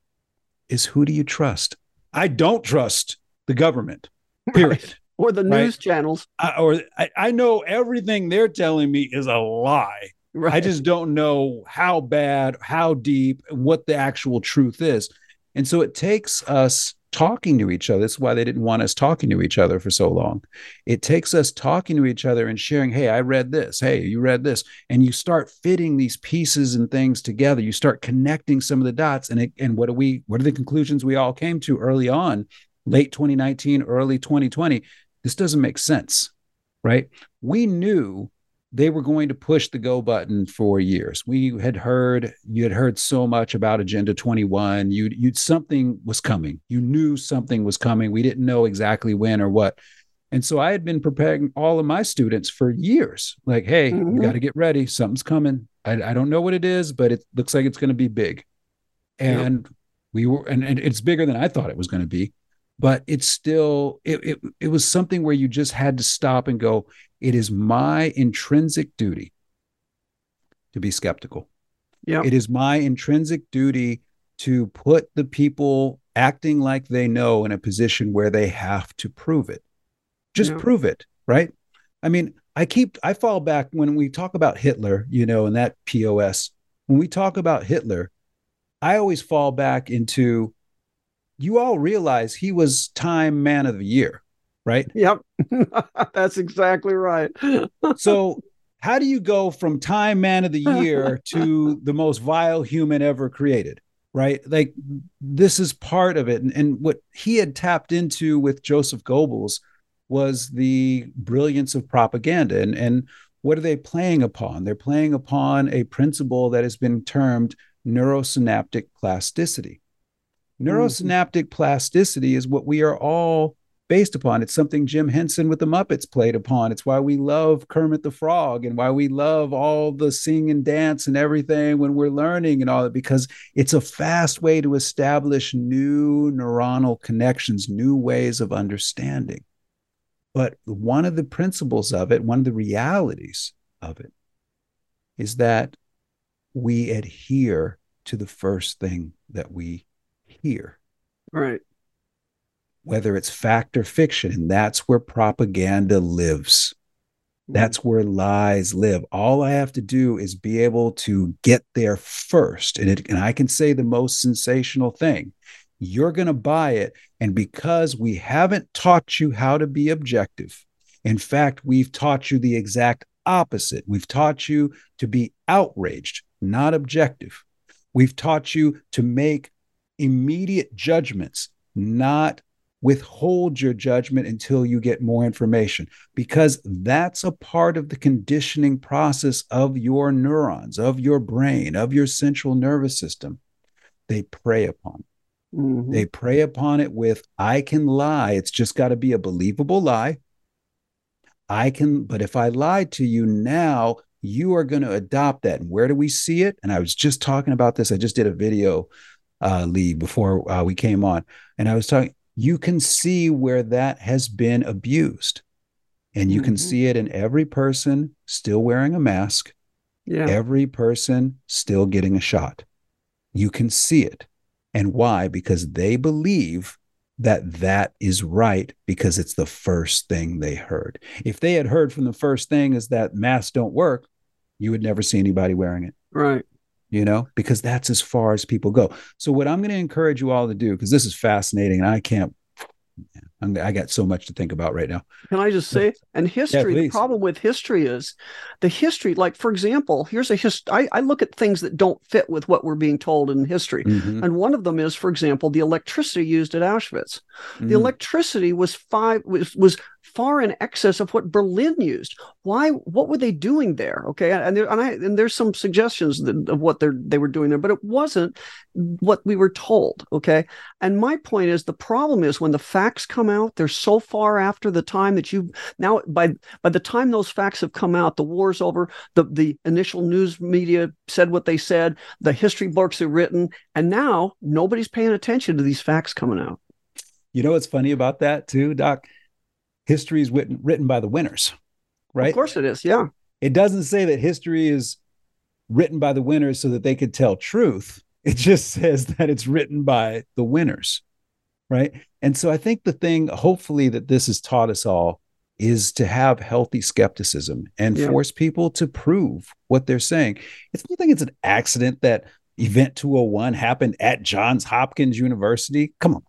Speaker 1: is who do you trust i don't trust the government period right.
Speaker 3: or the news right? channels
Speaker 1: I, or I, I know everything they're telling me is a lie Right. I just don't know how bad, how deep, what the actual truth is. And so it takes us talking to each other. That's why they didn't want us talking to each other for so long. It takes us talking to each other and sharing, hey, I read this. Hey, you read this. And you start fitting these pieces and things together. You start connecting some of the dots. And it, and what are we, what are the conclusions we all came to early on, late 2019, early 2020? This doesn't make sense, right? We knew they were going to push the go button for years. We had heard you had heard so much about Agenda 21. You you something was coming. You knew something was coming. We didn't know exactly when or what. And so I had been preparing all of my students for years. Like, hey, mm-hmm. you got to get ready. Something's coming. I, I, don't know what it is, but it looks like it's going to be big. And we were, and, and it's bigger than I thought it was going to be. But it's still, it, it it was something where you just had to stop and go, it is my intrinsic duty to be skeptical.
Speaker 3: Yeah.
Speaker 1: It is my intrinsic duty to put the people acting like they know in a position where they have to prove it. Just yeah. prove it, right? I mean, I keep I fall back when we talk about Hitler, you know, and that POS. When we talk about Hitler, I always fall back into you all realize he was Time Man of the Year right?
Speaker 3: Yep. That's exactly right.
Speaker 1: so, how do you go from Time Man of the Year to the most vile human ever created? Right? Like, this is part of it. And, and what he had tapped into with Joseph Goebbels was the brilliance of propaganda. And, and what are they playing upon? They're playing upon a principle that has been termed neurosynaptic plasticity. Mm-hmm. Neurosynaptic plasticity is what we are all based upon. It's something Jim Henson with the Muppets played upon. It's why we love Kermit the Frog and why we love all the sing and dance and everything when we're learning and all that, because it's a fast way to establish new neuronal connections, new ways of understanding. But one of the principles of it, one of the realities of it, is that we adhere to the first thing that we hear.
Speaker 3: Right
Speaker 1: whether it's fact or fiction. And that's where propaganda lives. Mm-hmm. That's where lies live. All I have to do is be able to get there first. And, it, and I can say the most sensational thing you're going to buy it. And because we haven't taught you how to be objective, in fact, we've taught you the exact opposite. We've taught you to be outraged, not objective. We've taught you to make immediate judgments, not withhold your judgment until you get more information because that's a part of the conditioning process of your neurons, of your brain, of your central nervous system. They prey upon it. Mm-hmm. They prey upon it with, I can lie. It's just got to be a believable lie. I can, but if I lie to you now, you are going to adopt that. And where do we see it? And I was just talking about this. I just did a video, uh, Lee, before uh, we came on. And I was talking, you can see where that has been abused. And you mm-hmm. can see it in every person still wearing a mask, yeah. every person still getting a shot. You can see it. And why? Because they believe that that is right because it's the first thing they heard. If they had heard from the first thing is that masks don't work, you would never see anybody wearing it.
Speaker 3: Right
Speaker 1: you know, because that's as far as people go. So, what I'm going to encourage you all to do, because this is fascinating and I can't, I got so much to think about right now.
Speaker 3: Can I just say, and history, yeah, the problem with history is the history, like, for example, here's a history. I, I, look at things that don't fit with what we're being told in history. Mm-hmm. And one of them is, for example, the electricity used at Auschwitz. Mm-hmm. The electricity was five, was, was far in excess of what Berlin used. Why? What were they doing there? Okay, and there, and, I, and there's some suggestions of what they they were doing there, but it wasn't what we were told. Okay, and my point is the problem is when the facts come out, they're so far after the time that you now by by the time those facts have come out, the war's over. The the initial news media said what they said. The history books are written, and now nobody's paying attention to these facts coming out.
Speaker 1: You know what's funny about that too, Doc? History is written, written by the winners, right?
Speaker 3: Of course it is. Yeah.
Speaker 1: It doesn't say that history is written by the winners so that they could tell truth. It just says that it's written by the winners, right? And so I think the thing, hopefully, that this has taught us all is to have healthy skepticism and yeah. force people to prove what they're saying. It's nothing, it's an accident that Event 201 happened at Johns Hopkins University. Come on,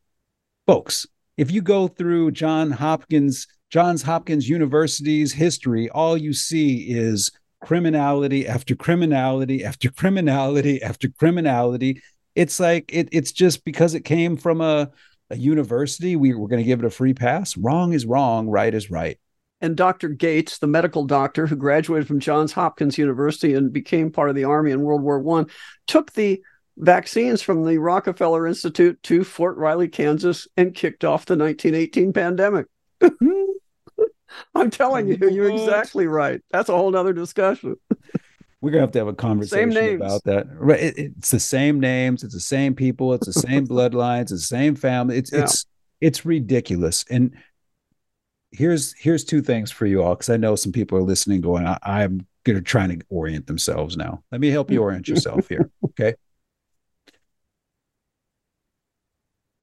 Speaker 1: folks, if you go through John Hopkins, Johns Hopkins University's history, all you see is criminality after criminality after criminality after criminality. It's like it, it's just because it came from a, a university, we were going to give it a free pass. Wrong is wrong, right is right.
Speaker 3: and Dr. Gates, the medical doctor who graduated from Johns Hopkins University and became part of the Army in World War One, took the vaccines from the Rockefeller Institute to Fort Riley, Kansas, and kicked off the 1918 pandemic. I'm telling you, you're exactly right. That's a whole other discussion.
Speaker 1: We're gonna have to have a conversation about that. Right? It, it's the same names, it's the same people, it's the same bloodlines, the same family. It's yeah. it's it's ridiculous. And here's here's two things for you all because I know some people are listening, going, I, am gonna try to orient themselves now. Let me help you orient yourself here. Okay.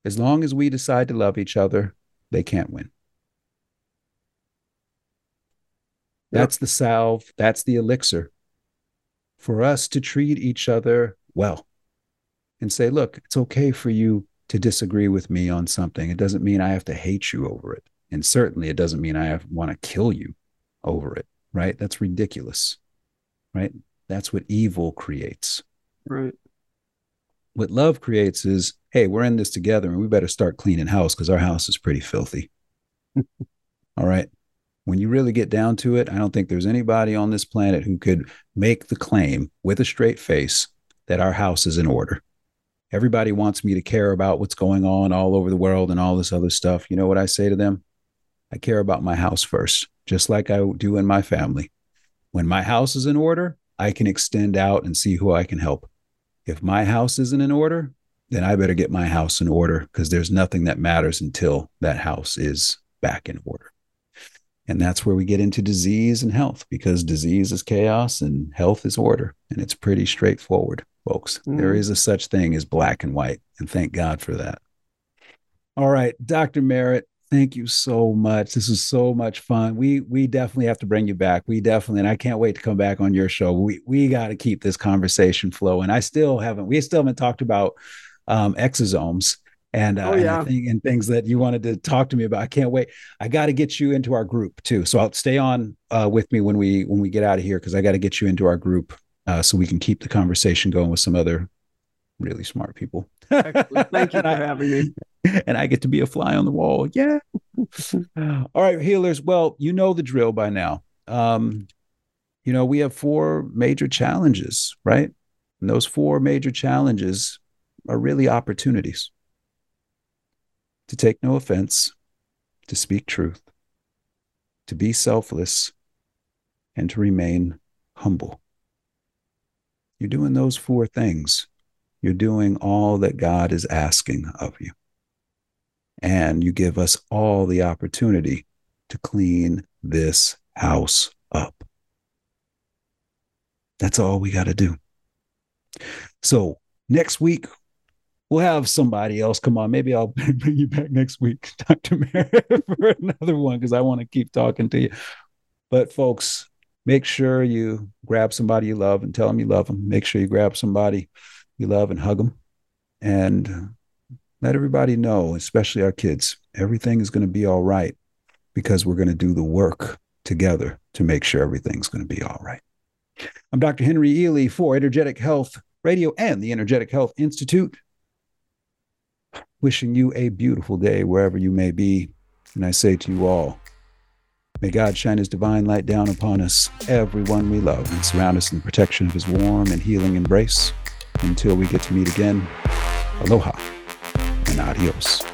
Speaker 1: As long as we decide to love each other, they can't win. That's the salve, that's the elixir for us to treat each other well and say, look, it's okay for you to disagree with me on something. It doesn't mean I have to hate you over it. And certainly it doesn't mean I want to kill you over it, right? That's ridiculous, right? That's what evil creates.
Speaker 3: Right.
Speaker 1: What love creates is, hey, we're in this together and we better start cleaning house because our house is pretty filthy. All right when you really get down to it, I don't think there's anybody on this planet who could make the claim with a straight face that our house is in order. Everybody wants me to care about what's going on all over the world and all this other stuff. You know what I say to them? I care about my house first, just like I do in my family. When my house is in order, I can extend out and see who I can help. If my house isn't in order, then I better get my house in order because there's nothing that matters until that house is back in order. And that's where we get into disease and health because disease is chaos and health is order. And it's pretty straightforward, folks. Mm. There is a such thing as black and white. And thank God for that. All right, Dr. Merritt, thank you so much. This is so much fun. We we definitely have to bring you back. We definitely, and I can't wait to come back on your show. We we got to keep this conversation flowing. I still haven't. We still haven't talked about um, exosomes and, uh, oh, yeah. and, thing, and, things that you wanted to talk to me about. I can't wait. I got to get you into our group too. So I'll stay on uh, with me when we when we get out of here because I got to get you into our group uh, so we can keep the conversation going with some other really smart people.
Speaker 3: Thank you for having me.
Speaker 1: And I get to be a fly on the wall. Yeah. All right, healers. Well, you know the drill by now. Um, you know, we have four major challenges, right? And those four major challenges are really opportunities to take no offense, to speak truth, to be selfless, and to remain humble. You're doing those four things. You're doing all that God is asking of you. And you give us all the opportunity to clean this house up. That's all we got to do. So, next week, we'll have somebody else come on. Maybe I'll bring you back next week, Dr. Merritt, for another one because I want to keep talking to you. But folks, make sure you grab somebody you love and tell them you love them. Make sure you grab somebody you love and hug them, and let everybody know, especially our kids, everything is going to be all right because we're going to do the work together to make sure everything's going to be all right. I'm Dr. Henry Ealy for Energetic Health Radio and the Energetic Health Institute wishing you a beautiful day wherever you may be. And I say to you all, may God shine his divine light down upon us, everyone we love, and surround us in the protection of his warm and healing embrace. Until we get to meet again, aloha and adios.